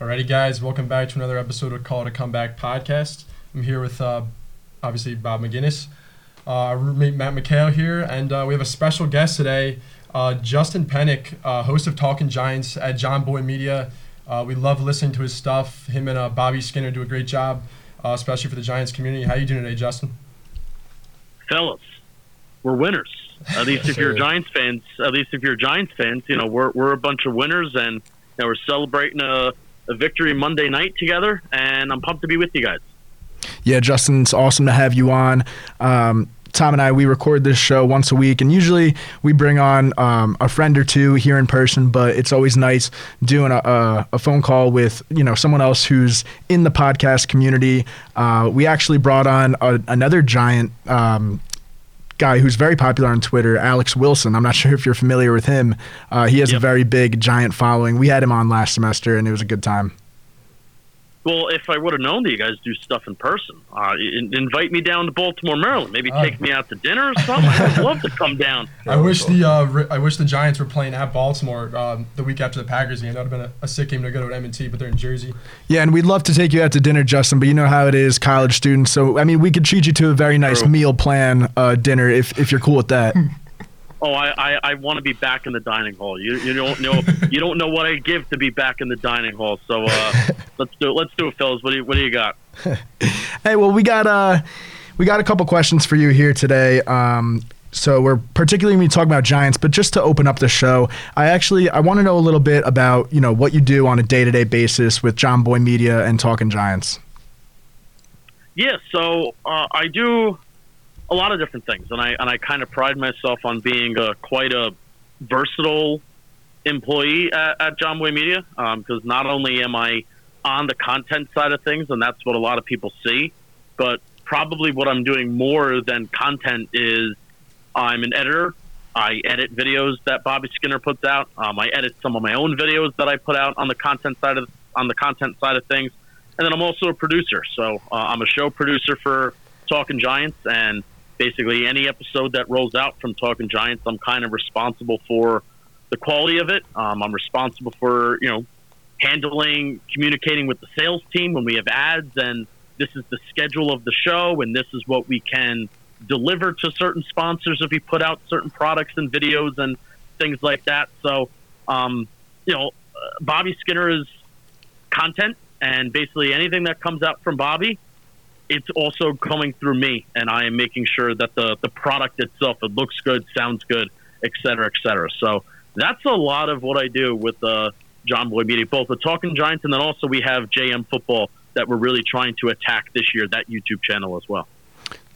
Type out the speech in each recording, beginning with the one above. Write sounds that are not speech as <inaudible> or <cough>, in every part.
Alrighty, guys, welcome back to another episode of Call It a Comeback podcast. I'm here with uh, obviously Bob McGinnis, uh, our roommate Matt McHale here, and uh, we have a special guest today, uh, Justin Penik, uh, host of Talking Giants at JomBoy Media. Uh, we love listening to his stuff. Him and uh, Bobby Skinner do a great job, uh, especially for the Giants community. How you doing today, Justin? fellas, we're winners. At least if you're <laughs> Giants fans, at least if you're Giants fans, you know we're we're a bunch of winners, and you know, we're celebrating a, a victory Monday night together. And I'm pumped to be with you guys. Yeah, Justin, it's awesome to have you on. Um, Tom and I, we record this show once a week, and usually we bring on um, a friend or two here in person. But it's always nice doing a, a, a phone call with you know someone else who's in the podcast community. Uh, we actually brought on a, another giant um, guy who's very popular on Twitter, Alex Wilson. I'm not <laughs> sure if you're familiar with him. Uh, he has a very big giant following. We had him on last semester, and it was a good time. Well, if I would have known that you guys do stuff in person, uh, in, invite me down to Baltimore, Maryland. Maybe Uh. take me out to dinner or something. I'd <laughs> love to come down. I wish the uh, ri- I wish the Giants were playing at Baltimore um, the week after the Packers game. That would have been a, a sick game to go to at M&T, but they're in Jersey. Yeah, and we'd love to take you out to dinner, Justin, but you know how it is, college students. So, I mean, we could treat you to a very nice True. meal plan uh, dinner if, if you're cool with that. <laughs> Oh, I, I, I want to be back in the dining hall. You, you don't know you don't know what I give to be back in the dining hall. So uh, <laughs> let's do it. Let's do it, fellas. What do you, what do you got? <laughs> hey, well, we got uh, we got a couple questions for you here today. Um, so we're particularly going to be talking about Giants, but just to open up the show, I actually I want to know a little bit about you know what you do on a day to day basis with JomBoy Media and Talking Giants. Yeah, so uh, I do a lot of different things, and I and I kind of pride myself on being a, quite a versatile employee at, at JomBoy Media because not only am I on the content side of things, and that's what a lot of people see, but probably what I'm doing more than content is I'm an editor. I edit videos that Bobby Skinner puts out. Um, I edit some of my own videos that I put out on the content side of on the content side of things, and then I'm also a producer. So uh, I'm a show producer for Talking Giants, and basically any episode that rolls out from Talking Giants, I'm kind of responsible for the quality of it. Um, I'm responsible for you know handling, communicating with the sales team when we have ads, and this is the schedule of the show, and this is what we can deliver to certain sponsors if we put out certain products and videos and things like that. So, um, you know, uh, Bobby Skinner is content, and basically anything that comes out from Bobby, it's also coming through me, and I am making sure that the the product itself it looks good, sounds good, et cetera, et cetera. So that's a lot of what I do with uh, JomBoy Media, both the Talking Giants, and then also we have JM Football that we're really trying to attack this year, that YouTube channel as well.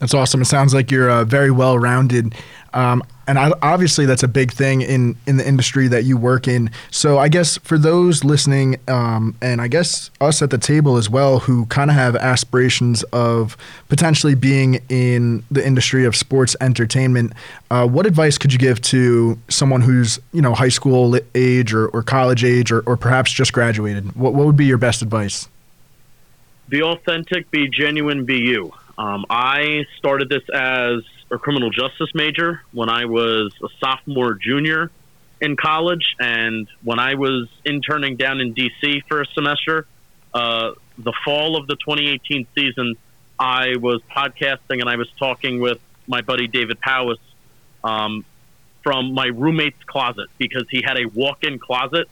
That's awesome. It sounds like you're uh, very well rounded. Um, and I, obviously, that's a big thing in, in the industry that you work in. So, I guess for those listening, um, and I guess us at the table as well, who kind of have aspirations of potentially being in the industry of sports entertainment, uh, what advice could you give to someone who's, you know, high school age or, or college age or, or perhaps just graduated? What, what would be your best advice? Be authentic, be genuine, be you. Um, I started this as a criminal justice major when I was a sophomore, junior in college, and when I was interning down in DC for a semester, uh, the fall of the 2018 season, I was podcasting and I was talking with my buddy David Powis um, from my roommate's closet because he had a walk-in closet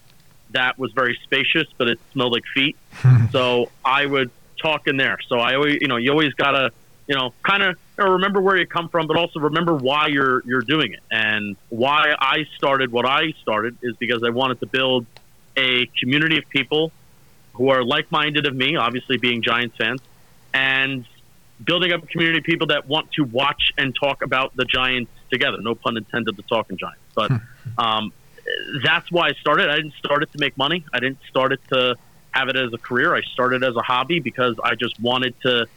that was very spacious, but it smelled like feet. <laughs> so I would talk in there. So I always, you know, you always gotta, you know, kind of remember where you come from, but also remember why you're you're doing it. And why I started what I started is because I wanted to build a community of people who are like-minded of me, obviously being Giants fans, and building up a community of people that want to watch and talk about the Giants together. No pun intended, the talking Giants, but. <laughs> Um, that's why I started. I didn't start it to make money. I didn't start it to have it as a career. I started as a hobby because I just wanted to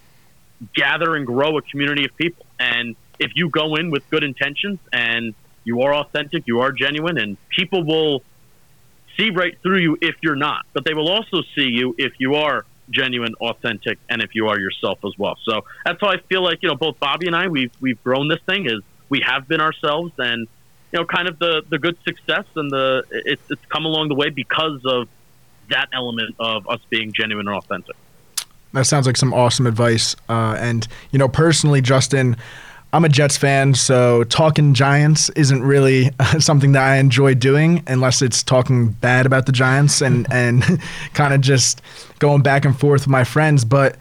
gather and grow a community of people. And if you go in with good intentions and you are authentic, you are genuine, and people will see right through you if you're not. But they will also see you if you are genuine, authentic, and if you are yourself as well. So that's how I feel like you know both Bobby and I we've we've grown this thing is we have been ourselves and you know kind of the the good success and the it's it's come along the way because of that element of us being genuine and authentic. That sounds like some awesome advice. Uh, and you know, personally, Justin. I'm a Jets fan, so talking Giants isn't really <laughs> something that I enjoy doing unless it's talking bad about the Giants and <laughs> and <laughs> kind of just going back and forth with my friends. But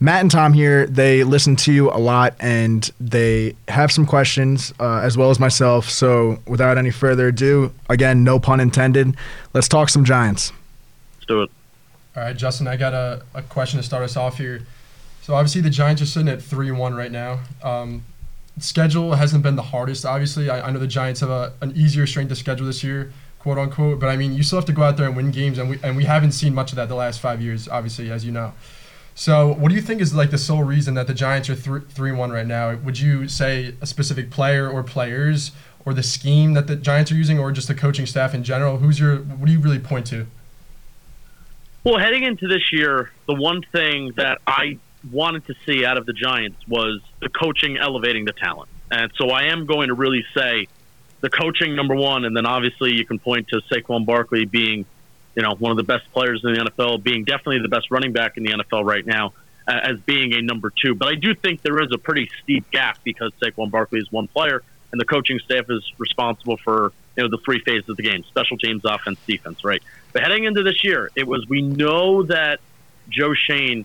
Matt and Tom here, they listen to you a lot and they have some questions uh, as well as myself. So without any further ado, again, no pun intended, let's talk some Giants. Let's do it. All right, Justin, I got a, a question to start us off here. So obviously the Giants are sitting at 3-1 right now. Um, schedule hasn't been the hardest, obviously. I, I know the Giants have a, an easier strength of schedule this year, quote unquote. But I mean, you still have to go out there and win games, and we and we haven't seen much of that the last five years, obviously, as you know. So, what do you think is like the sole reason that the Giants are three one right now? Would you say a specific player or players, or the scheme that the Giants are using, or just the coaching staff in general? Who's your? What do you really point to? Well, heading into this year, the one thing that I wanted to see out of the Giants was the coaching elevating the talent. And so I am going to really say the coaching number one, and then obviously you can point to Saquon Barkley being, you know, one of the best players in the NFL, being definitely the best running back in the NFL right now, uh, as being a number two. But I do think there is a pretty steep gap because Saquon Barkley is one player, and the coaching staff is responsible for you know the three phases of the game: special teams, offense, defense. Right. But heading into this year, it was we know that Joe Schoen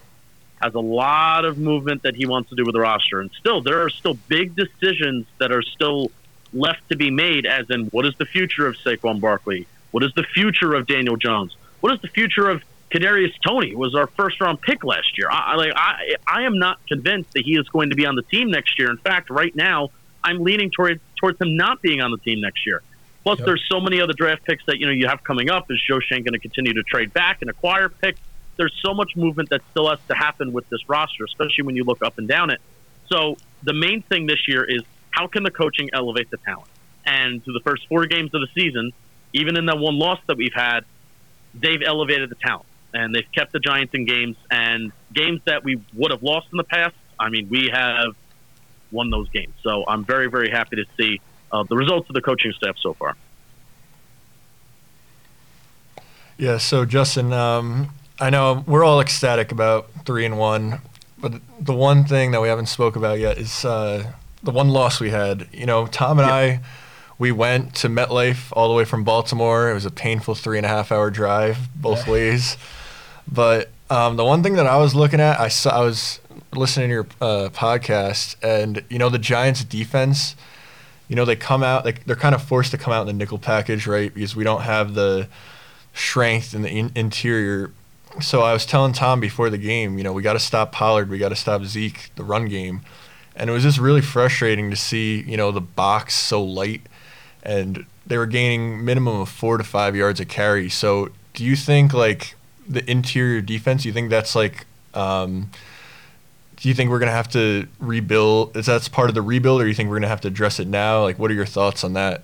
has a lot of movement that he wants to do with the roster. And still, there are still big decisions that are still left to be made, as in what is the future of Saquon Barkley? What is the future of Daniel Jones? What is the future of Kadarius Toney was our first round pick last year? I, I, I am not convinced that he is going to be on the team next year. In fact, right now, I'm leaning toward, towards him not being on the team next year. Plus, yep. there's so many other draft picks that you know you have coming up. Is Joe Schoen going to continue to trade back and acquire picks? there's so much movement that still has to happen with this roster, especially when you look up and down it. So the main thing this year is how can the coaching elevate the talent? And through the first four games of the season, even in that one loss that we've had, they've elevated the talent and they've kept the Giants in games and games that we would have lost in the past. I mean, we have won those games. So I'm very, very happy to see uh, the results of the coaching staff so far. Yeah. So Justin, um, I know we're all ecstatic about three and one, but the one thing that we haven't spoke about yet is uh, the one loss we had. You know, Tom and I, we went to MetLife all the way from Baltimore. It was a painful three and a half hour drive both yeah. ways. But um, the one thing that I was looking at, I saw, I was listening to your uh, podcast, and you know the Giants' defense. You know they come out, like they're kind of forced to come out in the nickel package, right? Because we don't have the strength in the in- interior so I was telling Tom before the game, you know, we got to stop Pollard, we got to stop Zeke, the run game, and it was just really frustrating to see, you know, the box so light, and they were gaining minimum of four to five yards a carry. So do you think like the interior defense? You think that's like? Um, do you think we're gonna have to rebuild? Is that part of the rebuild, or do you think we're gonna have to address it now? Like, what are your thoughts on that?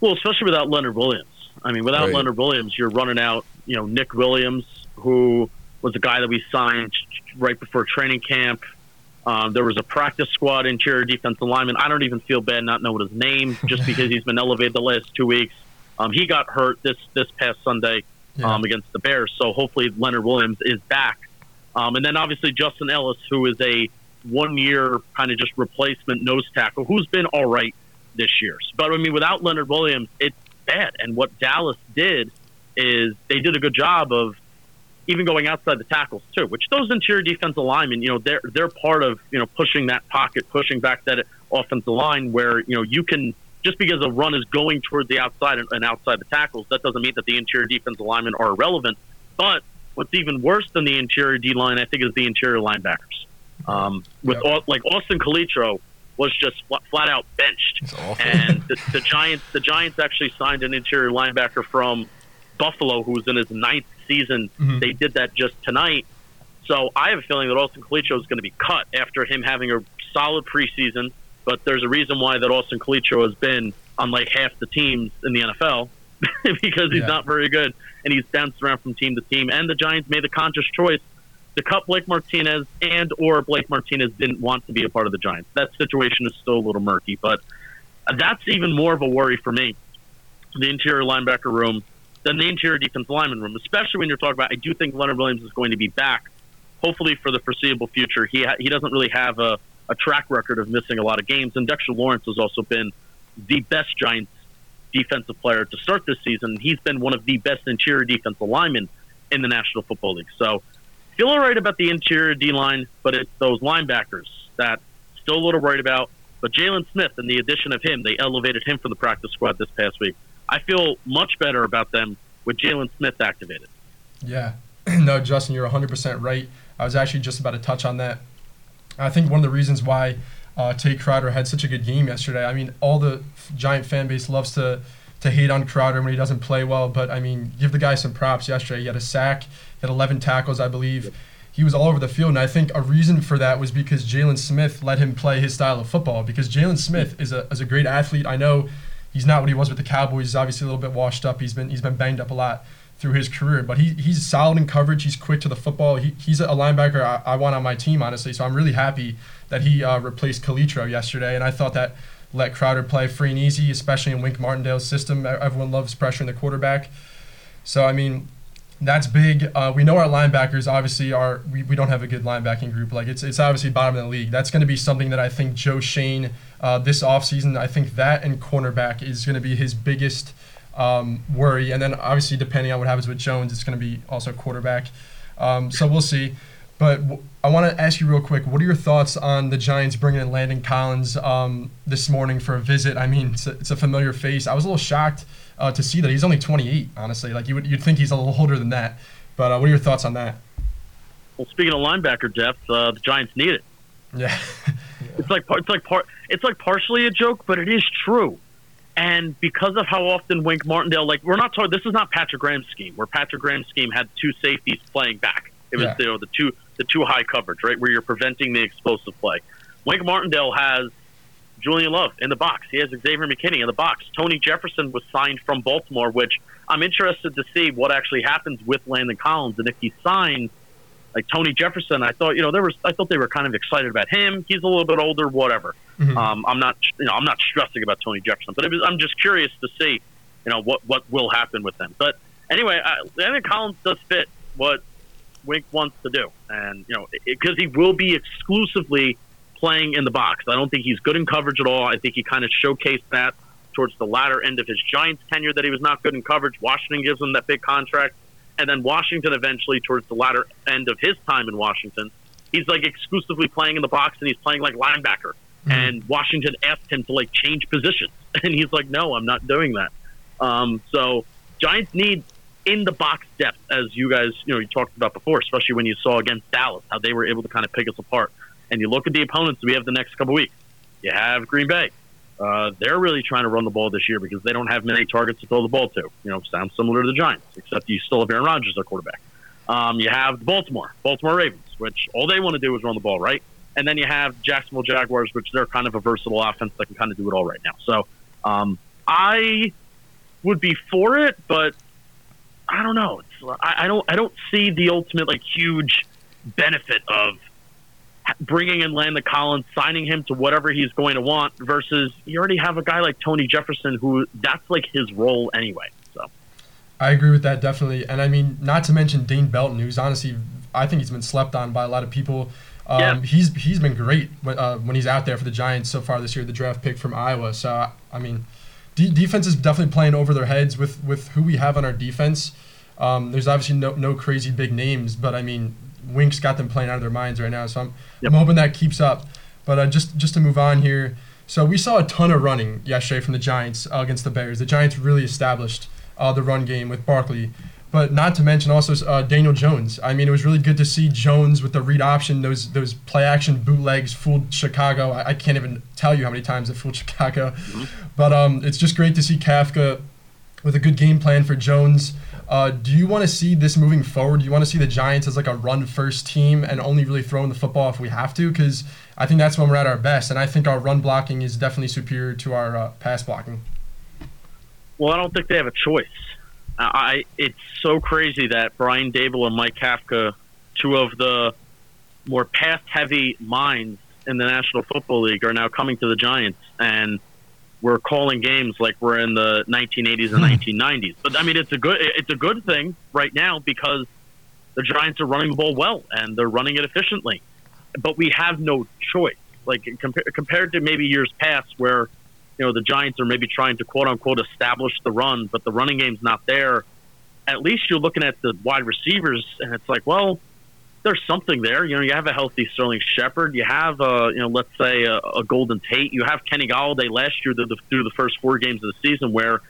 Well, especially without Leonard Williams. I mean, without right. Leonard Williams, you're running out. You know, Nick Williams, who was a guy that we signed right before training camp. Um, there was a practice squad interior defensive lineman. I don't even feel bad not knowing his name <laughs> just because he's been elevated the last two weeks. Um, he got hurt this this past Sunday yeah. um, against the Bears, so hopefully Leonard Williams is back. Um, and then obviously Justin Ellis, who is a one year kind of just replacement nose tackle, who's been all right this year. But I mean, without Leonard Williams, it's bad. And what Dallas did is they did a good job of even going outside the tackles too, which those interior defensive linemen, you know, they're they're part of you know pushing that pocket, pushing back that offensive line where you know you can just because a run is going toward the outside and, outside the tackles, that doesn't mean that the interior defensive linemen are irrelevant. But what's even worse than the interior D line, I think, is the interior linebackers. Um, with all, like Austin Calitro was just flat, flat out benched, and the, <laughs> the Giants the Giants actually signed an interior linebacker from Buffalo, who was in his ninth season. Mm-hmm. They did that just tonight. So I have a feeling that Austin Calitro is going to be cut after him having a solid preseason. But there's a reason why that Austin Calitro has been on like half the teams in the NFL <laughs> because he's yeah. not very good and he's bounced around from team to team. And the Giants made the conscious choice to cut Blake Martinez and or Blake Martinez didn't want to be a part of the Giants. That situation is still a little murky, but that's even more of a worry for me. The interior linebacker room than the interior defense lineman room, especially when you're talking about. I do think Leonard Williams is going to be back, hopefully for the foreseeable future. He ha- he doesn't really have a, a track record of missing a lot of games, and Dexter Lawrence has also been the best Giants defensive player to start this season. He's been one of the best interior defensive linemen in the National Football League. So feel all right about the interior D line, but it's those linebackers that still a little worried about. But Jaylon Smith and the addition of him, they elevated him from the practice squad this past week. I feel much better about them with Jaylon Smith activated. Yeah. <clears throat> no, Justin, you're 100% right. I was actually just about to touch on that. I think one of the reasons why uh, Tae Crowder had such a good game yesterday. I mean, all the Giant fan base loves to to hate on Crowder when he doesn't play well, but I mean, give the guy some props yesterday. He had a sack, he had 11 tackles, I believe. He was all over the field, and I think a reason for that was because Jaylon Smith let him play his style of football. Because Jaylon Smith is a, is a great athlete. I know he's not what he was with the Cowboys. He's obviously a little bit washed up. He's been he's been banged up a lot through his career, but he, he's solid in coverage. He's quick to the football. He, he's a linebacker I, I want on my team, honestly. So I'm really happy that he uh, replaced Calitro yesterday, and I thought that let Crowder play free and easy, especially in Wink Martindale's system. Everyone loves pressuring the quarterback. So I mean, that's big. Uh, we know our linebackers obviously are. We, we don't have a good linebacking group. Like it's it's obviously bottom of the league. That's going to be something that I think Joe Schoen uh, this offseason, I think that and cornerback is going to be his biggest um, worry. And then obviously depending on what happens with Jones, it's going to be also quarterback. Um, so we'll see. But w- I want to ask you real quick. What are your thoughts on the Giants bringing in Landon Collins um, this morning for a visit? I mean, it's a, it's a familiar face. I was a little shocked uh, to see that he's only 28. Honestly, like you would you'd think he's a little older than that. But uh, what are your thoughts on that? Well, speaking of linebacker depth, uh, the Giants need it. Yeah. <laughs> it's like it's like part it's like partially a joke, but it is true. And because of how often Wink Martindale, like we're not talking, this is not Patrick Graham's scheme, where Patrick Graham's scheme had two safeties playing back. It was Yeah. you know the two the two high coverage, right, where you're preventing the explosive play. Wink Martindale has Julian Love in the box. He has Xavier McKinney in the box. Tony Jefferson was signed from Baltimore, which I'm interested to see what actually happens with Landon Collins and if he signs like Tony Jefferson. I thought you know there was I thought they were kind of excited about him. He's a little bit older, whatever. Mhm. Um, I'm not you know I'm not stressing about Tony Jefferson, but it was, I'm just curious to see you know what what will happen with them. But anyway, I, Landon Collins does fit what Wink wants to do, and you know because he will be exclusively playing in the box. I don't think he's good in coverage at all. I think he kind of showcased that towards the latter end of his Giants tenure that he was not good in coverage. Washington gives him that big contract, and then Washington eventually towards the latter end of his time in Washington, he's like exclusively playing in the box and he's playing like linebacker. And Washington asked him to like change positions, <laughs> and he's like, "No, I'm not doing that." Um, so Giants need in the box depth, as you guys you know you talked about before, especially when you saw against Dallas how they were able to kind of pick us apart. And you look at the opponents we have the next couple weeks. You have Green Bay. Uh, they're really trying to run the ball this year because they don't have many targets to throw the ball to. You know, sounds similar to the Giants, except you still have Aaron Rodgers, as their quarterback. Um, you have the Baltimore, Baltimore Ravens, which all they want to do is run the ball, right? And then you have Jacksonville Jaguars, which they're kind of a versatile offense that can kind of do it all right now. So um, I would be for it, but I don't know. It's, I, I don't. I don't see the ultimate like huge benefit of bringing in Landon Collins, signing him to whatever he's going to want, versus you already have a guy like Tony Jefferson who that's like his role anyway. So I agree with that definitely, and I mean not to mention Dane Belton, who's honestly I think he's been slept on by a lot of people. Um, Yeah. He's he's been great when, uh, when he's out there for the Giants so far this year, the draft pick from Iowa. So I mean, de- defense is definitely playing over their heads with with who we have on our defense. Um, there's obviously no no crazy big names, but I mean, Wink's got them playing out of their minds right now. So I'm Yep. I'm hoping that keeps up. But uh, just just to move on here, so we saw a ton of running yesterday from the Giants uh, against the Bears. The Giants really established uh, the run game with Barkley, but not to mention also uh, Daniel Jones. I mean, it was really good to see Jones with the read option, those those play action bootlegs fooled Chicago. I, I can't even tell you how many times it fooled <laughs> Chicago, but um, it's just great to see Kafka with a good game plan for Jones. Uh, do you want to see this moving forward? Do you want to see the Giants as like a run first team and only really throwing the football if we have to? Because I think that's when we're at our best, and I think our run blocking is definitely superior to our uh, pass blocking. Well, I don't think they have a choice. I, it's so crazy that Brian Daboll and Mike Kafka, two of the more pass heavy minds in the National Football League, are now coming to the Giants. And we're calling games like we're in the 1980s and hmm. 1990s. But I mean, it's a good it's a good thing right now because the Giants are running the ball well and they're running it efficiently. But we have no choice. Like compa- compared to maybe years past, where you know the Giants are maybe trying to quote unquote establish the run, but the running game's not there. At least you're looking at the wide receivers, and it's like, well, there's something there. You know, you have a healthy Sterling Shepard. You have, uh, you know, let's say a, a Golden Tate. You have Kenny Golladay last year through the, through the first four games of the season where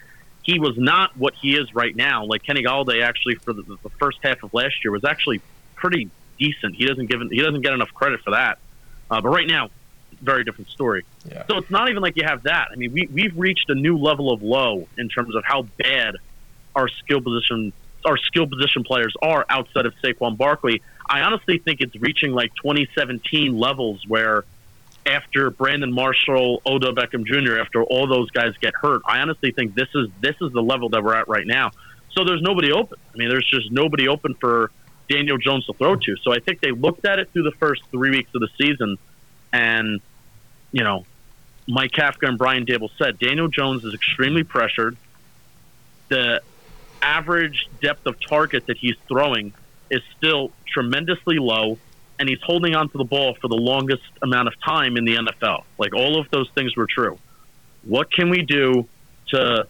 he was not what he is right now. Like Kenny Golladay actually for the, the first half of last year was actually pretty decent. He doesn't give he doesn't get enough credit for that. Uh, but right now, very different story. Yeah. So it's not even like you have that. I mean, we we've reached a new level of low in terms of how bad our skill position our skill position players are outside of Saquon Barkley. I honestly think it's reaching like 2017 levels where after Brandon Marshall, Odell Beckham Jr., after all those guys get hurt, I honestly think this is this is the level that we're at right now. So there's nobody open. I mean, there's just nobody open for Daniel Jones to throw to. So I think they looked at it through the first three weeks of the season, and you know, Mike Kafka and Brian Daboll said Daniel Jones is extremely pressured. The average depth of target that he's throwing is still tremendously low, and he's holding onto the ball for the longest amount of time in the NFL. Like all of those things were true. What can we do to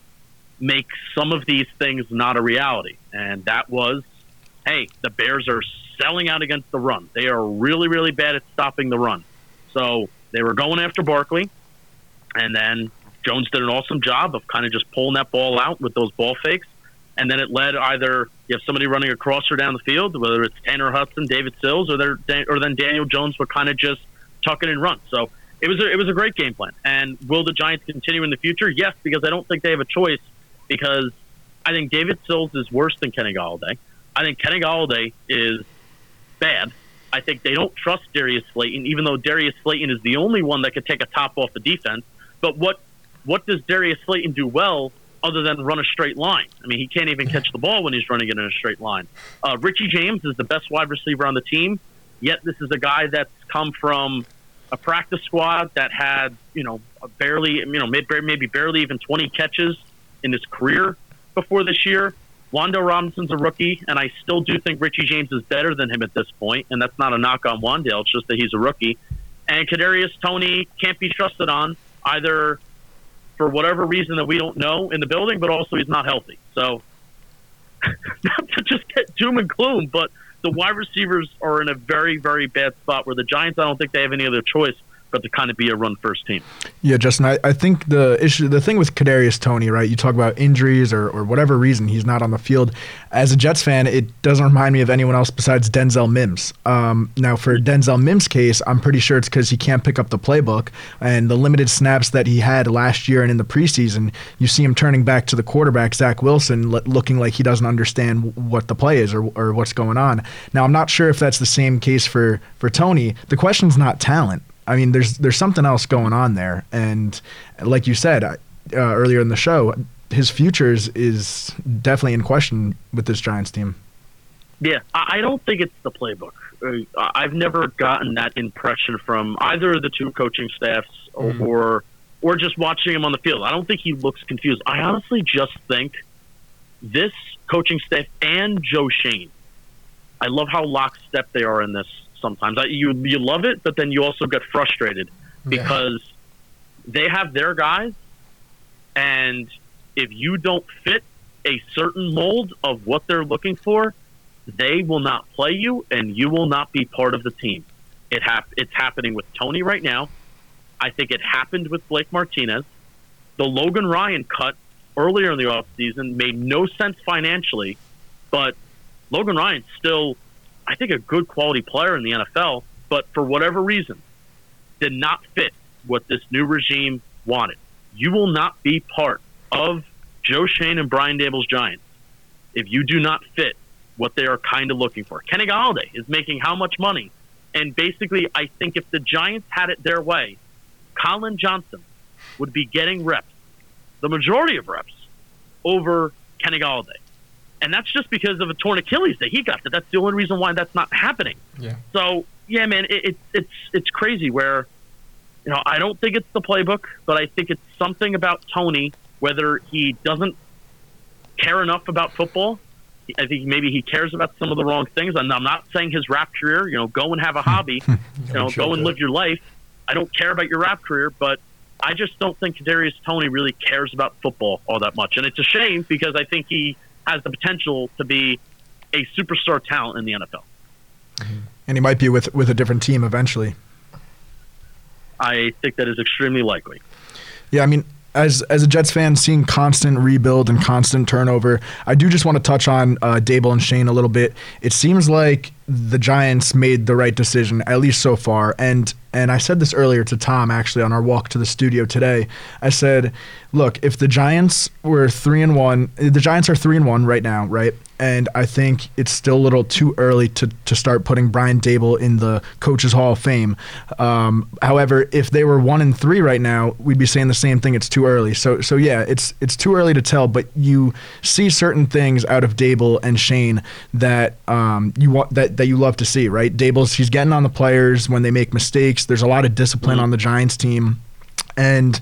make some of these things not a reality? And that was, hey, the Bears are selling out against the run. They are really, really bad at stopping the run. So they were going after Barkley, and then Jones did an awesome job of kind of just pulling that ball out with those ball fakes and then it led either you have somebody running across or down the field, whether it's Tanner Hudson, David Sills, or or then Daniel Jones would kind of just tuck it and run. So it was a, it was a great game plan. And will the Giants continue in the future? Yes, because I don't think they have a choice. Because I think David Sills is worse than Kenny Golladay. I think Kenny Golladay is bad. I think they don't trust Darius Slayton, even though Darius Slayton is the only one that could take a top off the defense. But what what does Darius Slayton do well other than run a straight line. I mean, he can't even catch the ball when he's running it in a straight line. Uh, Richie James is the best wide receiver on the team, yet this is a guy that's come from a practice squad that had, you know, barely, you know, maybe barely even 20 catches in his career before this year. Wan'Dale Robinson's a rookie, and I still do think Richie James is better than him at this point, and that's not a knock on Wan'Dale. It's just that he's a rookie. And Kadarius Toney can't be trusted on either for whatever reason that we don't know in the building, but also he's not healthy. So, <laughs> not to just get doom and gloom, but the wide receivers are in a very, very bad spot where the Giants, I don't think they have any other choice but to kind of be a run first team. Yeah, Justin, I, I think the issue, the thing with Kadarius Toney, right? You talk about injuries or, or whatever reason he's not on the field. As a Jets fan, it doesn't remind me of anyone else besides Denzel Mims. Um, now, for Denzel Mims' case, I'm pretty sure it's because he can't pick up the playbook and the limited snaps that he had last year and in the preseason. You see him turning back to the quarterback, Zach Wilson, looking like he doesn't understand what the play is or, or what's going on. Now, I'm not sure if that's the same case for for Toney. The question's not talent I mean, there's there's something else going on there, and like you said uh, earlier in the show, his future is, is definitely in question with this Giants team. Yeah, I don't think it's the playbook. Uh, I've never gotten that impression from either of the two coaching staffs or, mm. or or just watching him on the field. I don't think he looks confused. I honestly just think this coaching staff and Joe Schoen. I love how lockstep they are in this sometimes. You you love it, but then you also get frustrated because yeah. they have their guys, and if you don't fit a certain mold of what they're looking for, they will not play you, and you will not be part of the team. It hap- It's happening with Toney right now. I think it happened with Blake Martinez. The Logan Ryan cut earlier in the offseason made no sense financially, but Logan Ryan still I think, a good quality player in the NFL, but for whatever reason, did not fit what this new regime wanted. You will not be part of Joe Schoen and Brian Daboll's Giants if you do not fit what they are kind of looking for. Kenny Golladay is making how much money? And basically, I think if the Giants had it their way, Collin Johnson would be getting reps, the majority of reps, over Kenny Golladay and that's just because of a torn Achilles that he got. That that's the only reason why that's not happening. Yeah. So yeah, man, it, it, it's it's crazy where you know, I don't think it's the playbook, but I think it's something about Toney, whether he doesn't care enough about football. I think maybe he cares about some of the wrong things. And I'm not saying his rap career, you know, go and have a <laughs> hobby, you know, go and live your life. I don't care about your rap career, but I just don't think Kadarius Toney really cares about football all that much, and it's a shame because I think he has the potential to be a superstar talent in the NFL. And he might be with with a different team eventually. I think that is extremely likely. Yeah, I mean, as as a Jets fan, seeing constant rebuild and constant turnover, I do just want to touch on uh, Daboll and Schoen a little bit. It seems like the Giants made the right decision, at least so far. And and I said this earlier to Tom actually on our walk to the studio today. I said, look, if the Giants were three and one, the Giants are three and one right now, right? And I think it's still a little too early to, to start putting Brian Daboll in the Coaches Hall of Fame. Um, however, if they were one and three right now, we'd be saying the same thing. It's too early. So so yeah, it's it's too early to tell. But you see certain things out of Daboll and Schoen that um, you want that that you love to see, right? Daboll's he's getting on the players when they make mistakes. There's a lot of discipline on the Giants team, and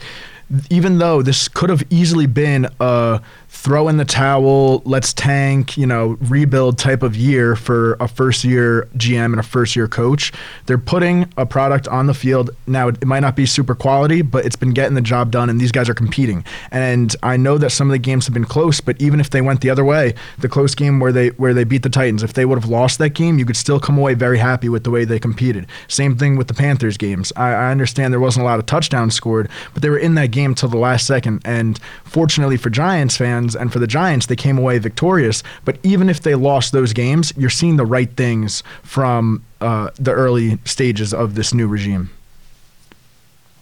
even though this could have easily been a throw in the towel, let's tank, you know, rebuild type of year for a first year GM and a first year coach. They're putting a product on the field. Now, it might not be super quality, but it's been getting the job done, and these guys are competing. And I know that some of the games have been close, but even if they went the other way, the close game where they where they beat the Titans, if they would have lost that game, you could still come away very happy with the way they competed. Same thing with the Panthers games. I, I understand there wasn't a lot of touchdowns scored, but they were in that game till the last second. And fortunately for Giants fans and for the Giants, they came away victorious. But even if they lost those games, you're seeing the right things from uh, the early stages of this new regime.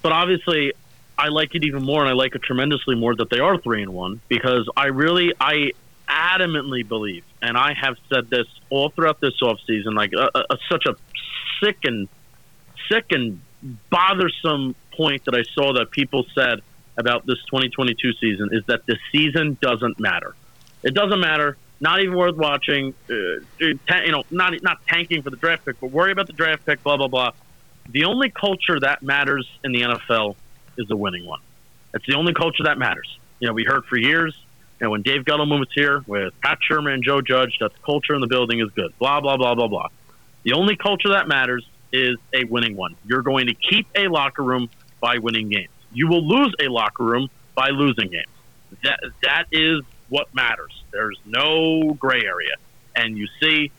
But obviously, I like it even more, and I like it tremendously more that they are three and one because I really, I adamantly believe, and I have said this all throughout this offseason, like uh, uh, such a sick and sick and bothersome point that I saw that people said about this 2022 season is that the season doesn't matter. It doesn't matter. Not even worth watching. Uh, you know, not not tanking for the draft pick, but worry about the draft pick. Blah blah blah. The only culture that matters in the NFL is the winning one. It's the only culture that matters. You know, we heard for years. You know, when Dave Gettleman was here with Pat Shurmur and Joe Judge, that the culture in the building is good. Blah blah blah blah blah. The only culture that matters is a winning one. You're going to keep a locker room by winning games. You will lose a locker room by losing games. That that is what matters. There's no gray area. And you see,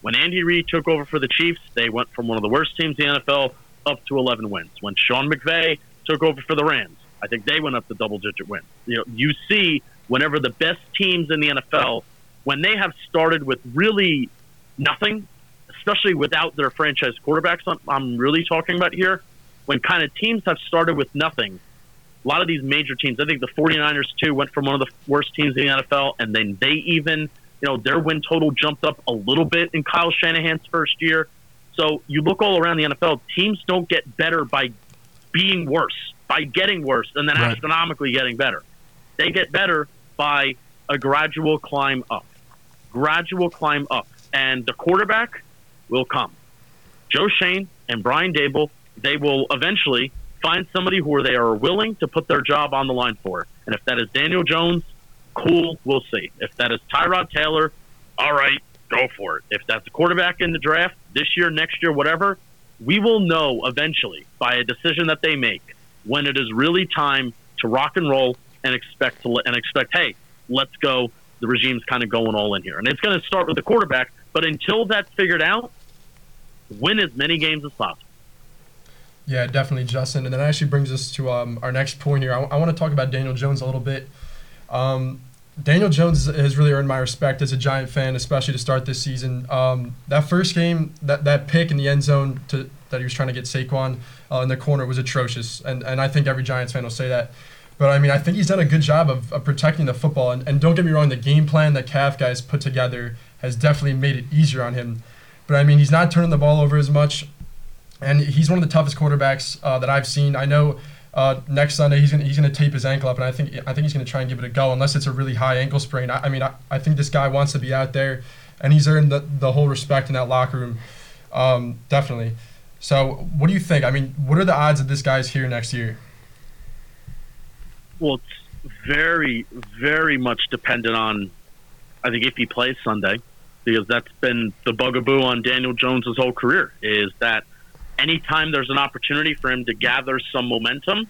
when Andy Reid took over for the Chiefs, they went from one of the worst teams in the NFL up to 11 wins. When Sean McVay took over for the Rams, I think they went up to double-digit wins. You know, you see, whenever the best teams in the NFL, when they have started with really nothing, especially without their franchise quarterbacks, I'm, I'm really talking about here, when kind of teams have started with nothing, a lot of these major teams, I think the 49ers too went from one of the worst teams in the NFL, and then they even, you know, their win total jumped up a little bit in Kyle Shanahan's first year. So you look all around the NFL, teams don't get better by being worse, by getting worse, and then right. astronomically getting better. They get better by a gradual climb up. Gradual climb up. And the quarterback will come. Joe Schoen and Brian Daboll they will eventually find somebody who they are willing to put their job on the line for. And if that is Daniel Jones, cool, we'll see. If that is Tyrod Taylor, all right, go for it. If that's a quarterback in the draft this year, next year, whatever, we will know eventually by a decision that they make when it is really time to rock and roll and expect to and expect, hey, let's go. The regime's kind of going all in here, and it's going to start with the quarterback. But until that's figured out, win as many games as possible. Yeah, definitely, Justin. And that actually brings us to um, our next point here. I, I want to talk about Daniel Jones a little bit. Um, Daniel Jones has really earned my respect as a Giant fan, especially to start this season. Um, that first game, that, that pick in the end zone to, that he was trying to get Saquon uh, in the corner was atrocious. And, and I think every Giants fan will say that. But I mean, I think he's done a good job of, of protecting the football. And, and don't get me wrong, the game plan that Kafka's put together has definitely made it easier on him. But I mean, he's not turning the ball over as much and he's one of the toughest quarterbacks uh, that I've seen. I know uh, next Sunday he's gonna he's gonna tape his ankle up, and I think I think he's gonna try and give it a go, unless it's a really high ankle sprain. I, I mean, I, I think this guy wants to be out there, and he's earned the, the whole respect in that locker room, um, definitely. So, what do you think? I mean, what are the odds that this guy's here next year? Well, it's very, very much dependent on, I think, if he plays Sunday, because that's been the bugaboo on Daniel Jones' whole career, is that anytime there's an opportunity for him to gather some momentum,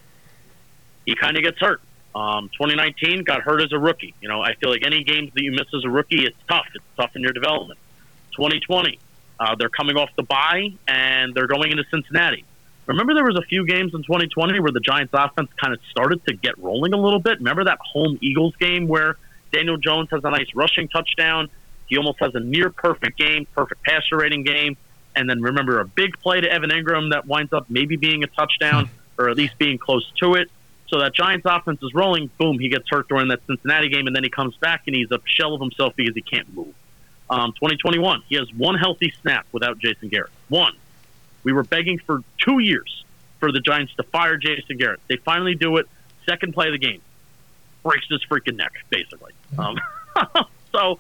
he kind of gets hurt. Um, 2019 got hurt as a rookie. You know, I feel like any games that you miss as a rookie, it's tough. It's tough in your development. 2020, uh, they're coming off the bye and they're going into Cincinnati. Remember, there was a few games in 2020 where the Giants' offense kind of started to get rolling a little bit. Remember that home Eagles game where Daniel Jones has a nice rushing touchdown. He almost has a near perfect game, perfect passer rating game, and then remember a big play to Evan Engram that winds up maybe being a touchdown or at least being close to it. So that Giants offense is rolling. Boom, he gets hurt during that Cincinnati game, and then he comes back and he's a shell of himself because he can't move. Um, 2021, he has one healthy snap without Jason Garrett. One. We were begging for two years for the Giants to fire Jason Garrett. They finally do it. Second play of the game, breaks his freaking neck, basically. <laughs> Um, <laughs> so,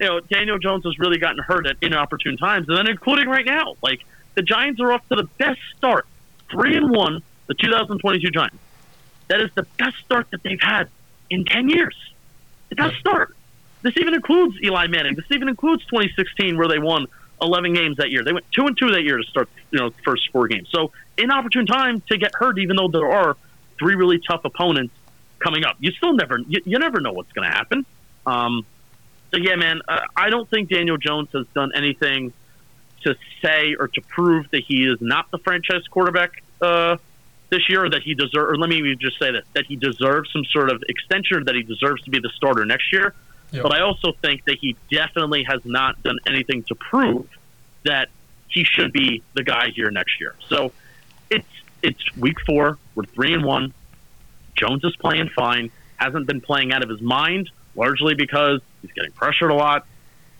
you know, Daniel Jones has really gotten hurt at inopportune times, and then including right now. Like the Giants are off to the best start, three and one. The 2022 Giants. That is the best start that they've had in 10 years. The best start. This even includes Eli Manning. This even includes 2016, where they won 11 games that year. They went two and two that year to start, you know, first four games. So inopportune time to get hurt, even though there are three really tough opponents coming up. You still never, you, you never know what's going to happen. Um, so yeah, man, uh, I don't think Daniel Jones has done anything to say or to prove that he is not the franchise quarterback uh, this year, or that he deserves. Or let me just say that that he deserves some sort of extension, or that he deserves to be the starter next year. Yep. But I also think that he definitely has not done anything to prove that he should be the guy here next year. So it's it's week four. We're three and one. Jones is playing fine. Hasn't been playing out of his mind, largely because he's getting pressured a lot.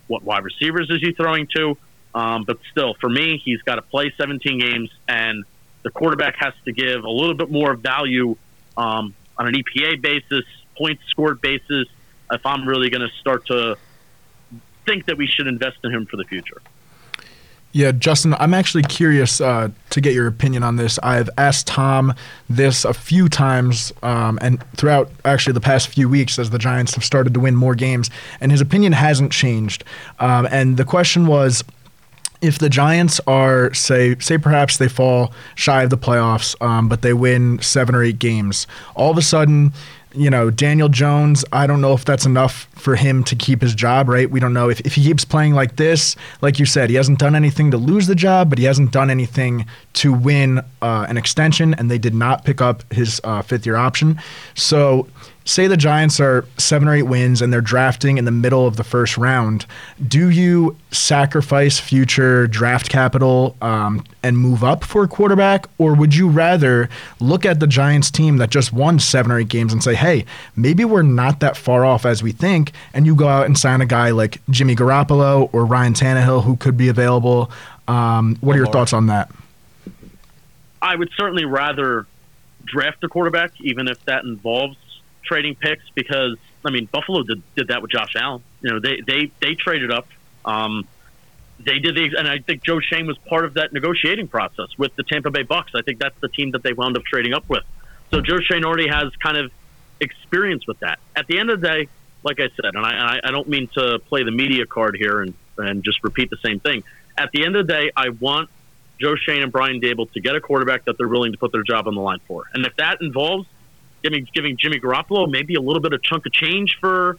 What wide receivers is he throwing to? Um, but still, for me, he's got to play 17 games, and the quarterback has to give a little bit more value um, on an EPA basis, points scored basis, if I'm really going to start to think that we should invest in him for the future. Yeah, Justin, I'm actually curious uh, to get your opinion on this. I've asked Tom this a few times, um, and throughout actually the past few weeks, as the Giants have started to win more games, and his opinion hasn't changed. Um, and the question was if the Giants are say say perhaps they fall shy of the playoffs, um, but they win seven or eight games, all of a sudden, you know, Daniel Jones, I don't know if that's enough for him to keep his job, right? We don't know if, if he keeps playing like this, like you said, he hasn't done anything to lose the job, but he hasn't done anything to win uh, an extension, and they did not pick up his uh, fifth year option. So say the Giants are seven or eight wins and they're drafting in the middle of the first round, do you sacrifice future draft capital um, and move up for a quarterback? Or would you rather look at the Giants team that just won seven or eight games and say, hey, maybe we're not that far off as we think, and you go out and sign a guy like Jimmy Garoppolo or Ryan Tannehill who could be available? Um, what are your thoughts on that? I would certainly rather draft a quarterback, even if that involves trading picks because I mean Buffalo did, did that with Josh Allen. You know, they they they traded up. Um, they did the, and I think Joe Schoen was part of that negotiating process with the Tampa Bay Bucks. I think that's the team that they wound up trading up with. So Joe Schoen already has kind of experience with that. At the end of the day, like I said, and I, I don't mean to play the media card here and, and just repeat the same thing. At the end of the day, I want Joe Schoen and Brian Daboll to get a quarterback that they're willing to put their job on the line for. And if that involves giving giving Jimmy Garoppolo maybe a little bit of chunk of change for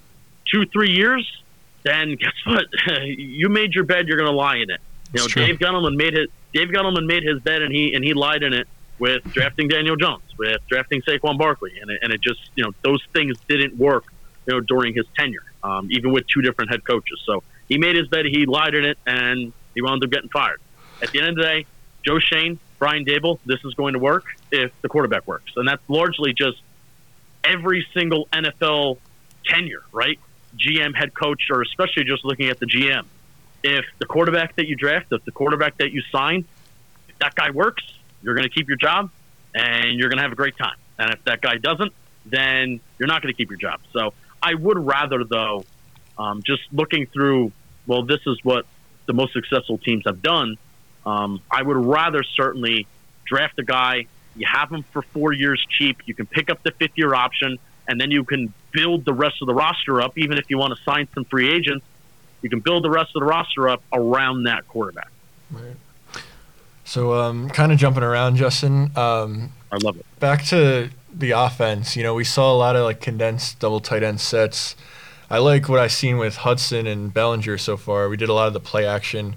two three years, then guess <laughs> what? you made your bed. You're going to lie in it. You know, Dave Gettleman made his Dave Gettleman made his bed, and he and he lied in it with drafting Daniel Jones, with drafting Saquon Barkley, and it, and it just you know those things didn't work. You know, during his tenure, um, even with two different head coaches. So he made his bed, he lied in it, and he wound up getting fired. At the end of the day, Joe Schoen, Brian Daboll, this is going to work if the quarterback works, and that's largely just every single NFL tenure, right? GM, head coach, or especially just looking at the GM. If the quarterback that you draft, if the quarterback that you sign, if that guy works, you're going to keep your job and you're going to have a great time. And if that guy doesn't, then you're not going to keep your job. So I would rather, though, um, just looking through, well, this is what the most successful teams have done. Um, I would rather certainly draft a guy. You have him for four years cheap. You can pick up the fifth year option, and then you can build the rest of the roster up. Even if you want to sign some free agents, you can build the rest of the roster up around that quarterback. Right. So, um, kind of jumping around, Justin. Um, I love it. back to the offense, you know, we saw a lot of like condensed double tight end sets. I like what I've seen with Hudson and Bellinger so far. We did a lot of the play action.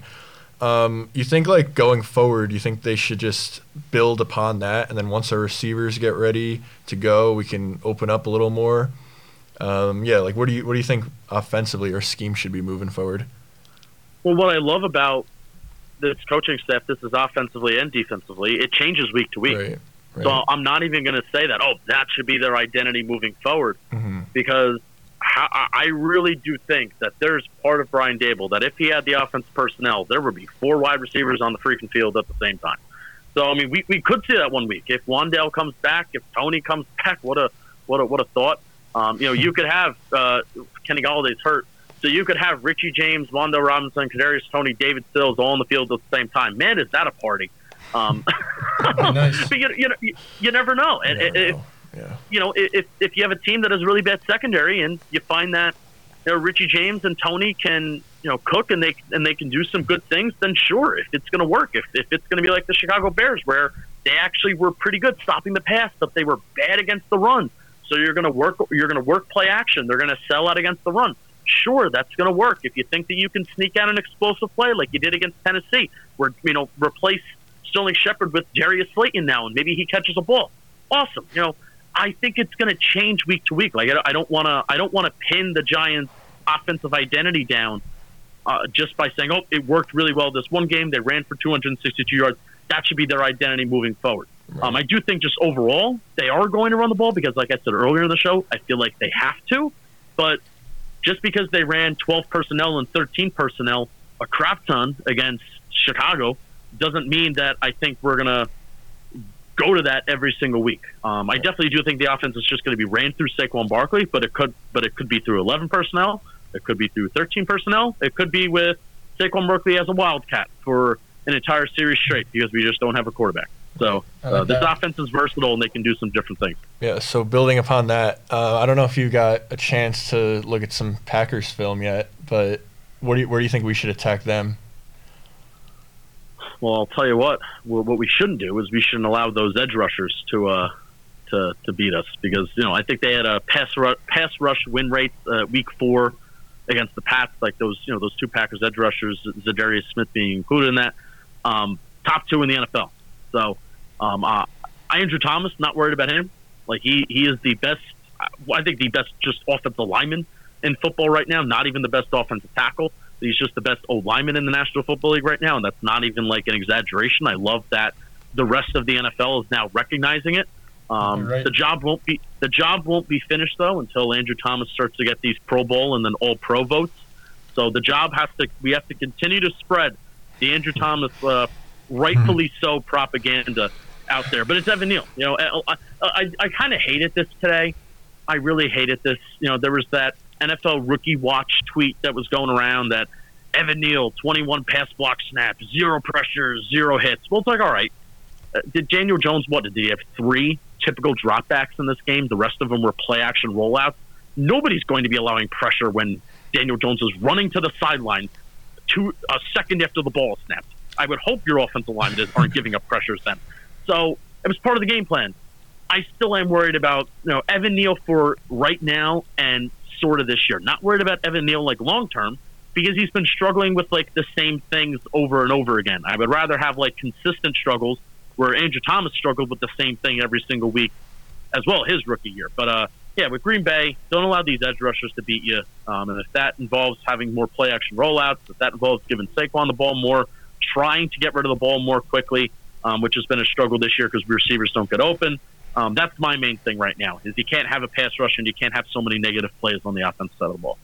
Um, you think like going forward, you think they should just build upon that, and then once our receivers get ready to go, we can open up a little more. Um, yeah, like what do you what do you think offensively our scheme should be moving forward? Well, what I love about this coaching staff, this is offensively and defensively, it changes week to week. Right. right. So I'm not even going to say that. Oh, that should be their identity moving forward, hmm because how, I really do think that there's part of Brian Daboll that if he had the offense personnel, there would be four wide receivers on the freaking field at the same time. So I mean, we, we could see that one week if Wan'Dale comes back, if Toney comes <laughs> back. What a what a what a thought. Um, you know, you could have uh, Kenny Golladay's hurt, so you could have Richie James, Wan'Dale Robinson, Kadarius Toney, David Sills all on the field at the same time. Man, is that a party? Um, <laughs> nice. <laughs> but you, you, know, you, you never know. You never if, know. Yeah. you know, if if you have a team that has really bad secondary and you find that you know, Richie James and Toney can you know cook and they and they can do some good things, then sure, if it's going to work, if if it's going to be like the Chicago Bears where they actually were pretty good stopping the pass, but they were bad against the run. So you're going to work you're going to work play action. They're going to sell out against the run. Sure, that's going to work if you think that you can sneak out an explosive play like you did against Tennessee, where you know replace Sterling Shepard with Darius Slayton now, and maybe he catches a ball. Awesome, you know. I think it's going to change week to week. Like I don't- want to I don't want to pin the Giants' offensive identity down uh, just by saying, "Oh, it worked really well this one game. They ran for 262 yards." That should be their identity moving forward. Um, I do think just overall they are going to run the ball because, like I said earlier in the show, I feel like they have to. But just because they ran 12 personnel and 13 personnel a crap ton against Chicago doesn't mean that I think we're gonna go to that every single week. Um, I definitely do think the offense is just going to be ran through Saquon Barkley, but it could, but it could be through 11 personnel. It could be through 13 personnel. It could be with Saquon Barkley as a wildcat for an entire series straight because we just don't have a quarterback. So uh, like this that. offense is versatile and they can do some different things. Yeah, so building upon that, uh, I don't know if you got a chance to look at some Packers film yet, but what do you, where do you think we should attack them? Well, I'll tell you what. What we shouldn't do is we shouldn't allow those edge rushers to uh, to to beat us because you know I think they had a pass ru- pass rush win rate uh, week four against the Pats, like those you know those two Packers edge rushers, Za'Darius Smith being included in that, um, top two in the NFL. So, um, uh, I Andrew Thomas, not worried about him. Like he he is the best. I think the best just offensive lineman in football right now. Not even the best offensive tackle. He's just the best O lineman in the National Football League right now, and that's not even like an exaggeration. I love that the rest of the NFL is now recognizing it. Um, right. The job won't be the job won't be finished though until Andrew Thomas starts to get these Pro Bowl and then All Pro votes. So the job has to we have to continue to spread the Andrew Thomas, uh, rightfully so, propaganda out there. But it's Evan Neal. You know, I I, I, I kind of hated this today. I really hated this. You know, there was that NFL rookie watch tweet that was going around that Evan Neal, 21 pass block snaps, zero pressure, zero hits. Well, it's like, all right. Uh, did Daniel Jones, what, did he have three typical dropbacks in this game? The rest of them were play action rollouts. Nobody's going to be allowing pressure when Daniel Jones is running to the sideline two, a second after the ball is snapped. I would hope your offensive linemen aren't giving up pressures then. So it was part of the game plan. I still am worried about you know Evan Neal for right now and sort of this year. Not worried about Evan Neal like long term because he's been struggling with like the same things over and over again. I would rather have like consistent struggles where Andrew Thomas struggled with the same thing every single week as well his rookie year. But uh, yeah, with Green Bay, don't allow these edge rushers to beat you. Um, and if that involves having more play action rollouts, if that involves giving Saquon the ball more, trying to get rid of the ball more quickly, um, which has been a struggle this year because receivers don't get open. Um, that's my main thing right now is you can't have a pass rush and you can't have so many negative plays on the offensive side of the ball.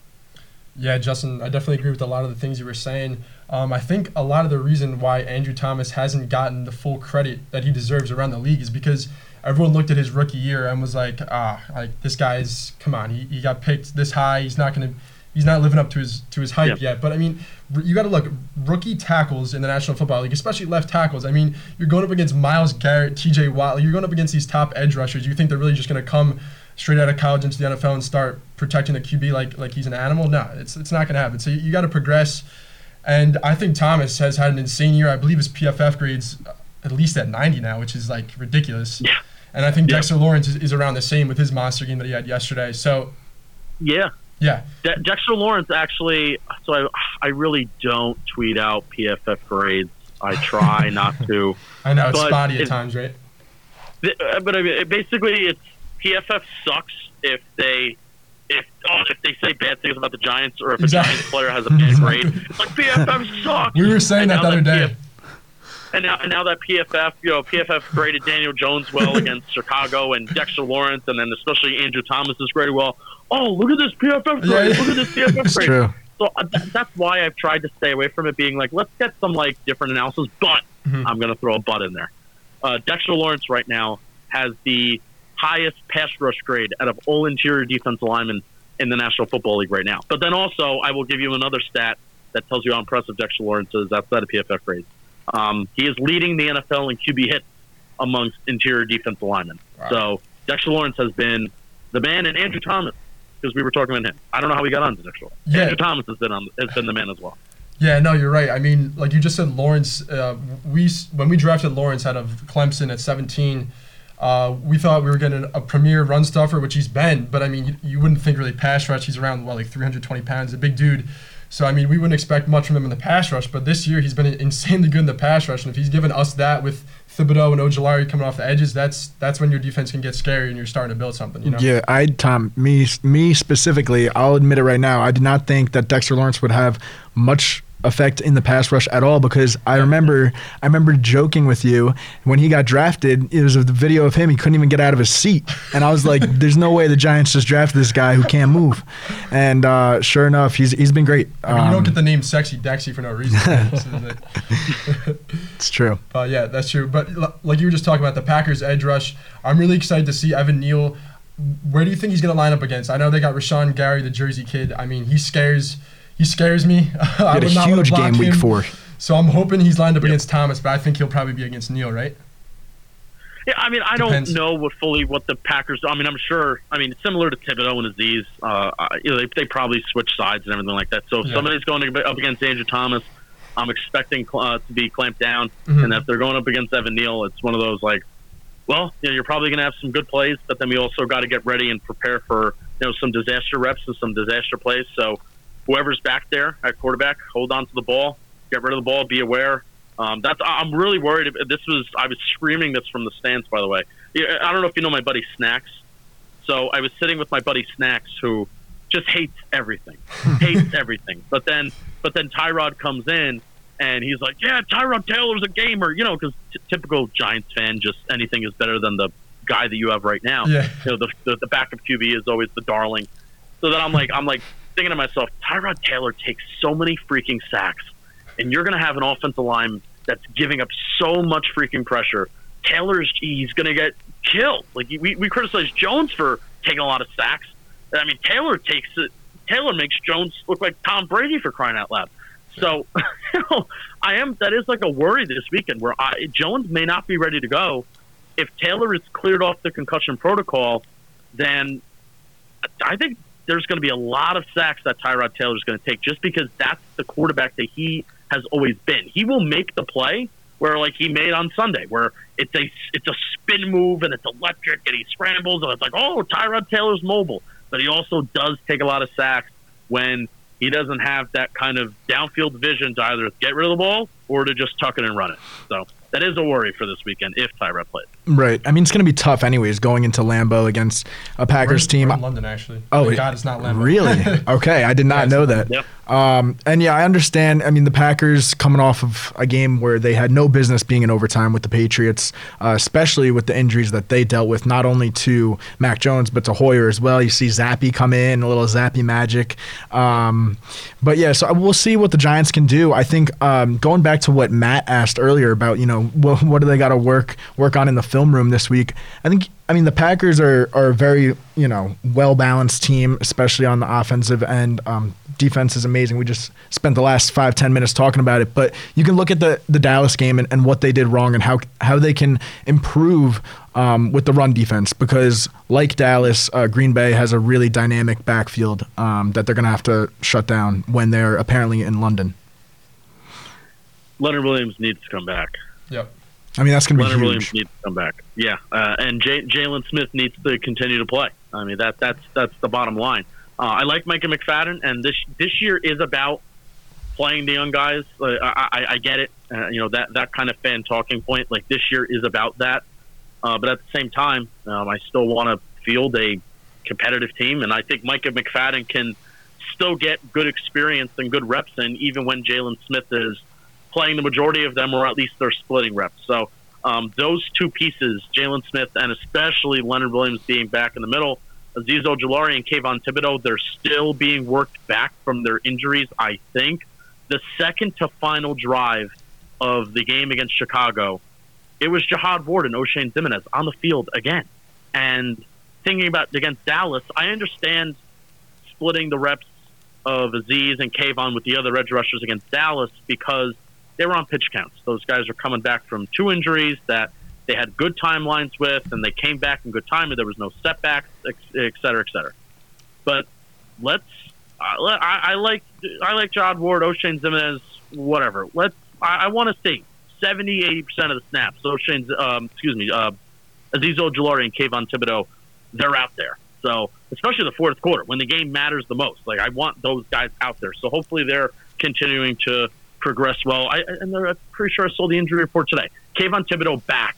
Yeah, Justin, I definitely agree with a lot of the things you were saying. Um, I think a lot of the reason why Andrew Thomas hasn't gotten the full credit that he deserves around the league is because everyone looked at his rookie year and was like, ah, like this guy's come on, he, he got picked this high, he's not to he's not living up to his to his hype Yeah. yet. But I mean, you got to look rookie tackles in the National Football League, especially left tackles. I mean, you're going up against Myles Garrett, T.J. Watt. You're going up against these top edge rushers. You think they're really just going to come straight out of college into the NFL and start protecting the QB like like he's an animal? No, it's it's not going to happen. So you, you got to progress. And I think Thomas has had an insane year. I believe his PFF grades at least at 90 now, which is like ridiculous. Yeah. And I think Yeah. Dexter Lawrence is, is around the same with his monster game that he had yesterday. So Yeah. Yeah, De- Dexter Lawrence actually. So I, I really don't tweet out PFF grades. I try <laughs> not to. I know it's spotty at it- times, right? Th- uh, But I mean, it basically, it's PFF sucks if they. If, oh, if they say bad things about the Giants or if a Exactly. Giants player has a bad grade, it's like PFF <laughs> sucks. We were saying And that the other day. PF And now, and now that PFF, you know, PFF graded Daniel Jones well <laughs> against Chicago and Dexter Lawrence, and then especially Andrew Thomas is graded well. Oh, look at this PFF grade! Yeah, yeah. Look at this PFF <laughs> It's grade! true. So uh, th- that's why I've tried to stay away from it being like, let's get some like different analysis, but Mhm. I'm going to throw a butt in there. Uh, Dexter Lawrence right now has the highest pass rush grade out of all interior defensive linemen in the National Football League right now. But then also, I will give you another stat that tells you how impressive Dexter Lawrence is outside of PFF grades. Um, he is leading the NFL in QB hits amongst interior defensive linemen. Wow. So Dexter Lawrence has been the man, and Andrew Thomas, because we were talking about him. I don't know how we got on the Dexter. Lawrence. Yeah. Andrew Thomas has been on, has been the man as well. Yeah, no, you're right. I mean, like you just said, Lawrence. Uh, we when we drafted Lawrence out of Clemson at 17, uh, we thought we were getting a premier run stuffer, which he's been. But I mean, you, you wouldn't think really pass rush. He's around what like 320 pounds, a big dude. So I mean, we wouldn't expect much from him in the pass rush. But this year, he's been insanely good in the pass rush. And if he's given us that with Thibodeaux and Ojulari coming off the edges, that's that's when your defense can get scary and you're starting to build something. You know? Yeah, I Tom me me specifically, I'll admit it right now. I did not think that Dexter Lawrence would have much effect in the pass rush at all because I remember I remember joking with you when he got drafted. It was a video of him. He couldn't even get out of his seat, and I was like, <laughs> "There's no way the Giants just drafted this guy who can't move." And uh, sure enough, he's he's been great. I mean, you don't Um, get the name Sexy Dexy for no reason. This is it. it's true. Uh, yeah, that's true. But l- like you were just talking about the Packers edge rush, I'm really excited to see Evan Neal. Where do you think he's going to line up against? I know they got Rashan Gary, the Jersey kid. I mean, he scares he scares me. <laughs> I He had a not wanna huge block game week him. four. So I'm hoping he's lined up against Thomas, but I think he'll probably be against Neal, right? Yeah, I mean, I Depends. don't know what fully what the Packers. I mean, I'm sure. I mean, similar to Thibodeaux and Aziz, uh, you know, they, they probably switch sides and everything like that. So if Yeah. somebody's going up against Andrew Thomas, I'm expecting uh, to be clamped down. Mhm. And if they're going up against Evan Neal, it's one of those like, well, you know, you're probably going to have some good plays, but then we also got to get ready and prepare for you know some disaster reps and some disaster plays. So whoever's back there at quarterback, hold on to the ball, get rid of the ball, be aware. Um, that's I'm really worried. This was I was screaming this from the stands, by the way. I don't know if you know my buddy Snacks. So I was sitting with my buddy Snacks, who just hates everything, <laughs> hates everything. But then, but then Tyrod comes in, and he's like, "Yeah, Tyrod Taylor's a gamer," you know, because t- typical Giants fan, just anything is better than the guy that you have right now. Yeah. You know, the, the the backup QB is always the darling. So then I'm like, I'm like thinking to myself, Tyrod Taylor takes so many freaking sacks, and you're going to have an offensive line that's giving up so much freaking pressure. Taylor's he's going to get killed. Like we we criticize Jones for taking a lot of sacks. I mean, Taylor takes it. Taylor makes Jones look like Tom Brady for crying out loud. So, <laughs> you know, I am. That is like a worry this weekend where I, Jones may not be ready to go. If Taylor is cleared off the concussion protocol, then I think there's going to be a lot of sacks that Tyrod Taylor is going to take, just because that's the quarterback that he has always been. He will make the play where, like he made on Sunday, where it's a it's a spin move and it's electric and he scrambles and it's like, oh, Tyrod Taylor's mobile, but he also does take a lot of sacks when he doesn't have that kind of downfield vision to either get rid of the ball or to just tuck it and run it. So that is a worry for this weekend if Tyrod plays. Right. I mean, it's going to be tough, anyways, going into Lambeau against a We're, Packers team. we're in London, actually. Oh, Thank God, it's not Lambeau. Really? <laughs> Okay, I did not Yeah, know that. Yep. Um, and yeah, I understand. I mean, the Packers coming off of a game where they had no business being in overtime with the Patriots, uh, especially with the injuries that they dealt with, not only to Mac Jones but to Hoyer as well. You see Zappe come in, a little Zappe magic. Um, but yeah, so we'll see what the Giants can do. I think um, going back back to what Matt asked earlier about, you know, what, what do they got to work work on in the film room this week? I think, I mean, the Packers are are a very, you know, well balanced team, especially on the offensive end. Um, defense is amazing. We just spent the last five ten minutes talking about it, but you can look at the the Dallas game and, and what they did wrong and how how they can improve um, with the run defense because, like Dallas, uh, Green Bay has a really dynamic backfield um, that they're going to have to shut down when they're apparently in London. Leonard Williams needs to come back. Yep. I mean, that's going to be Leonard huge. Williams needs to come back. Yeah, uh, and J- Jaylon Smith needs to continue to play. I mean, that that's that's the bottom line. Uh, I like Micah McFadden, and this this year is about playing the young guys. Uh, I, I, I get it. Uh, you know that that kind of fan talking point. Like this year is about that. Uh, but at the same time, um, I still want to field a competitive team, and I think Micah McFadden can still get good experience and good reps in, even when Jaylon Smith is playing the majority of them, or at least they're splitting reps. So um, those two pieces, Jaylon Smith and especially Leonard Williams being back in the middle, Aziz Ojulari and Kayvon Thibodeaux, they're still being worked back from their injuries. I think the second to final drive of the game against Chicago it was Jihad Ward and Oshane Ximines on the field again. And thinking about against Dallas, I understand splitting the reps of Aziz and Kayvon with the other edge rushers against Dallas because they were on pitch counts. Those guys are coming back from two injuries that they had good timelines with, and they came back in good time, and there was no setbacks, et cetera, et cetera. But let's. I, I like I like Jihad Ward, Oshane Ximines, whatever. Let's. I, I want to see 70, 80 percent of the snaps. So Shane's, um, excuse me, uh, Aziz Ojulari and Kayvon Thibodeaux, they're out there. So especially the fourth quarter when the game matters the most. Like I want those guys out there. So hopefully they're continuing to progress well. I, and they're I'm pretty sure I saw the injury report today. Kayvon Thibodeaux back,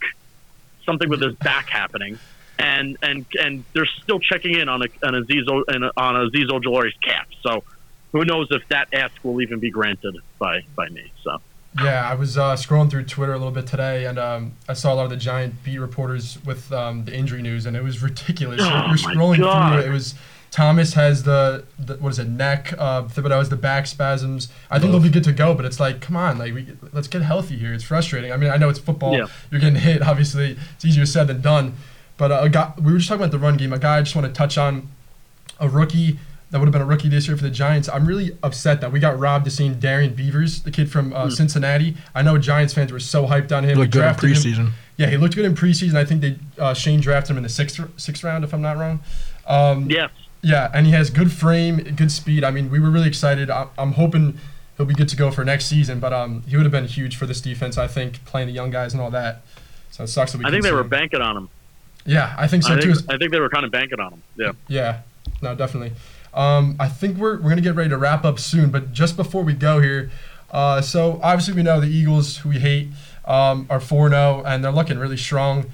something with his back happening, and and and they're still checking in on a, on Aziz on Aziz Ojulari's cap. So who knows if that ask will even be granted by by me. So. Yeah, I was uh, scrolling through Twitter a little bit today, and um, I saw a lot of the Giant beat reporters with um, the injury news, and it was ridiculous. Oh You're scrolling through it. It was Thomas has the, the what is it neck, uh, Thibodeaux has the back spasms. I think they'll be good to go, but it's like, come on, like we, let's get healthy here. It's frustrating. I mean, I know it's football. Yeah. You're getting hit. Obviously, it's easier said than done. But uh, a guy, we were just talking about the run game. A guy I just want to touch on, a rookie that would have been a rookie this year for the Giants. I'm really upset that we got robbed of seeing Darrian Beavers, the kid from uh, Mm. Cincinnati. I know Giants fans were so hyped on him. Looked We good in drafted him- preseason. Yeah, he looked good in preseason. I think they uh, Schoen drafted him in the sixth sixth round, if I'm not wrong. Um, Yes. Yeah, and he has good frame, good speed. I mean, we were really excited. I, I'm hoping he'll be good to go for next season. But um, he would have been huge for this defense, I think, playing the young guys and all that. So it sucks that we. I think they were him. banking on him. Yeah, I think so I too. think, I think they were kind of banking on him. Yeah. Yeah, no, definitely. Um, I think we're, we're going to get ready to wrap up soon, but just before we go here, uh, so obviously we know the Eagles, who we hate, um, are 4 0, and they're looking really strong.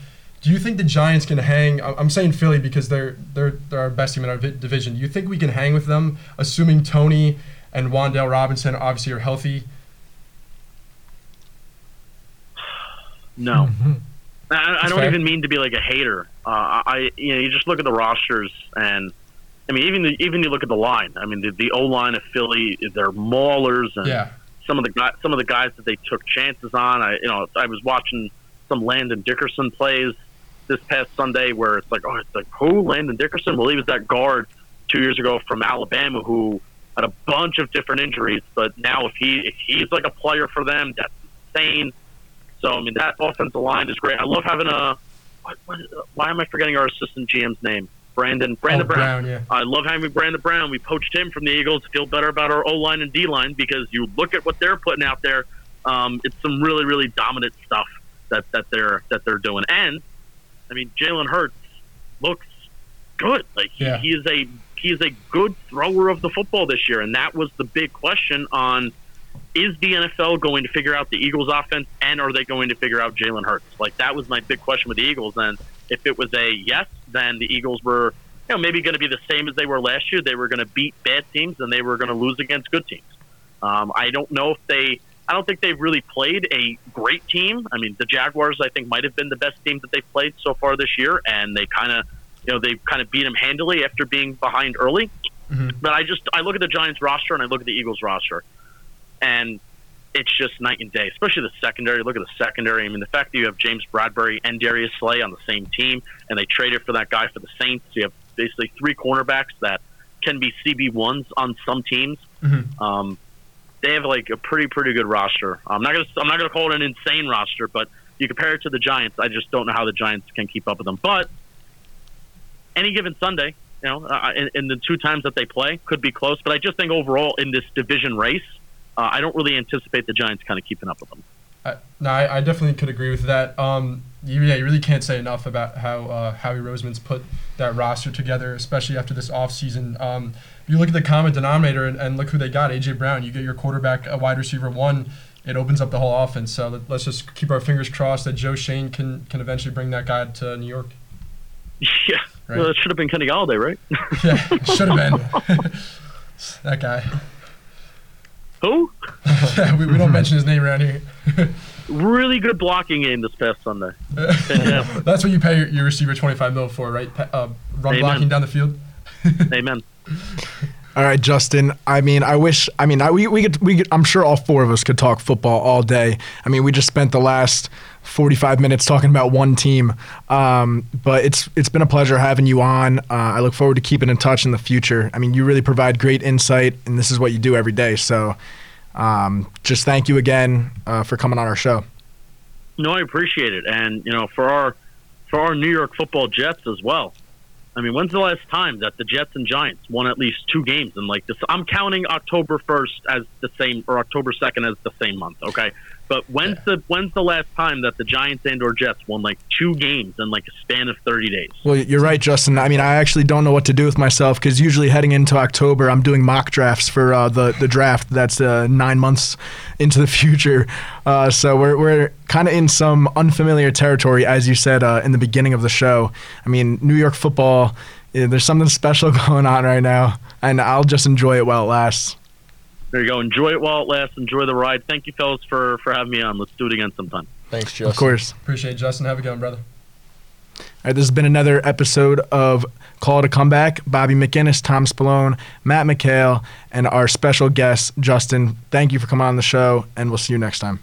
Do you think the Giants can hang? I- I'm saying Philly because they're, they're, they're our best team in our division. Do you think we can hang with them, assuming Toney and Wan'Dale Robinson obviously are healthy? No. Mm-hmm. I, I don't fair. even mean to be like a hater. Uh, I you know you just look at the rosters and I mean even the, even you look at the line. I mean the, the O line of Philly, they're maulers and Yeah. some of the guys some of the guys that they took chances on. I you know I was watching some Landon Dickerson plays this past Sunday where it's like oh it's like who Landon Dickerson? Well he was that guard two years ago from Alabama who had a bunch of different injuries, but now if he if he's like a player for them, that's insane. So I mean that offensive line is great. I love having a. What, what, why am I forgetting our assistant GM's name? Brandon Brandon Oh, Brown. Brown, yeah. I love having Brandon Brown. We poached him from the Eagles. Feel better about our O line and D line because you look at what they're putting out there. Um, it's some really really dominant stuff that that they're that they're doing. And I mean Jalen Hurts looks good. Like he, Yeah. he is a he is a good thrower of the football this year, and that was the big question on is the NFL going to figure out the Eagles offense and are they going to figure out Jalen Hurts? Like that was my big question with the Eagles. And if it was a yes, then the Eagles were, you know, maybe going to be the same as they were last year. They were going to beat bad teams and they were going to lose against good teams. Um, I don't know if they, I don't think they've really played a great team. I mean, the Jaguars, I think, might have been the best team that they've played so far this year, and they kind of, you know, they kind of beat them handily after being behind early. Mhm. But I just, I look at the Giants roster and I look at the Eagles roster and it's just night and day, especially the secondary. Look at the secondary. I mean, the fact that you have James Bradberry and Darius Slay on the same team, and they traded for that guy for the Saints. You have basically three cornerbacks that can be CB ones on some teams. Mhm. Um, they have like a pretty pretty good roster. I'm not gonna I'm not gonna call it an insane roster, but you compare it to the Giants, I just don't know how the Giants can keep up with them. But any given Sunday, you know, uh, in, in the two times that they play, could be close. But I just think overall in this division race, uh, I don't really anticipate the Giants kind of keeping up with them. I, no, I, I definitely could agree with that. Um, you, yeah, you really can't say enough about how uh, Howie Roseman's put that roster together, especially after this offseason. Um, you look at the common denominator and, and look who they got, AJ Brown. You get your quarterback, a wide receiver one. It opens up the whole offense. So let, let's just keep our fingers crossed that Joe Schoen can can eventually bring that guy to New York. Yeah, Right. well, <laughs> it should have been Kenny Golladay, right? Yeah, should have been that guy. Who? Yeah, <laughs> we, we don't mention his name around here. <laughs> Really good blocking game this past Sunday. That's what you pay your, your receiver twenty five mil for, right? Uh, run Amen. blocking down the field. Amen. All right, Justin. I mean, I wish. I mean, I, we we could we could, I'm sure all four of us could talk football all day. I mean, we just spent the last 45 minutes talking about one team. Um, but it's it's been a pleasure having you on. Uh, I look forward to keeping in touch in the future. I mean, you really provide great insight, and this is what you do every day. So, um, just thank you again uh, for coming on our show. No, I appreciate it, and you know, for our for our New York Football Jets as well. I mean, when's the last time that the Jets and Giants won at least two games in like this? I'm counting October first as the same, or October second as the same month. Okay, but when's the when's the last time that the Giants and or Jets won like two games in like a span of 30 days? Well, you're right, Justin. I mean, I actually don't know what to do with myself because usually heading into October, I'm doing mock drafts for uh, the the draft. That's uh, nine months into the <laughs> future. Uh, so we're we're kind of in some unfamiliar territory, as you said uh, in the beginning of the show. I mean, New York football. yeah, there's something special <laughs> going on right now, and I'll just enjoy it while it lasts. There you go. Enjoy it while it lasts. Enjoy the ride. Thank you, fellas, for for having me on. Let's do it again sometime. Thanks, Justin. Of course. Appreciate it, Justin. Have a good one, brother. All right, this has been another episode of Call It a Comeback. Bobby McGinnis, Tom Spallone, Matt McHale, and our special guest, Justin. Thank you for coming on the show, and we'll see you next time.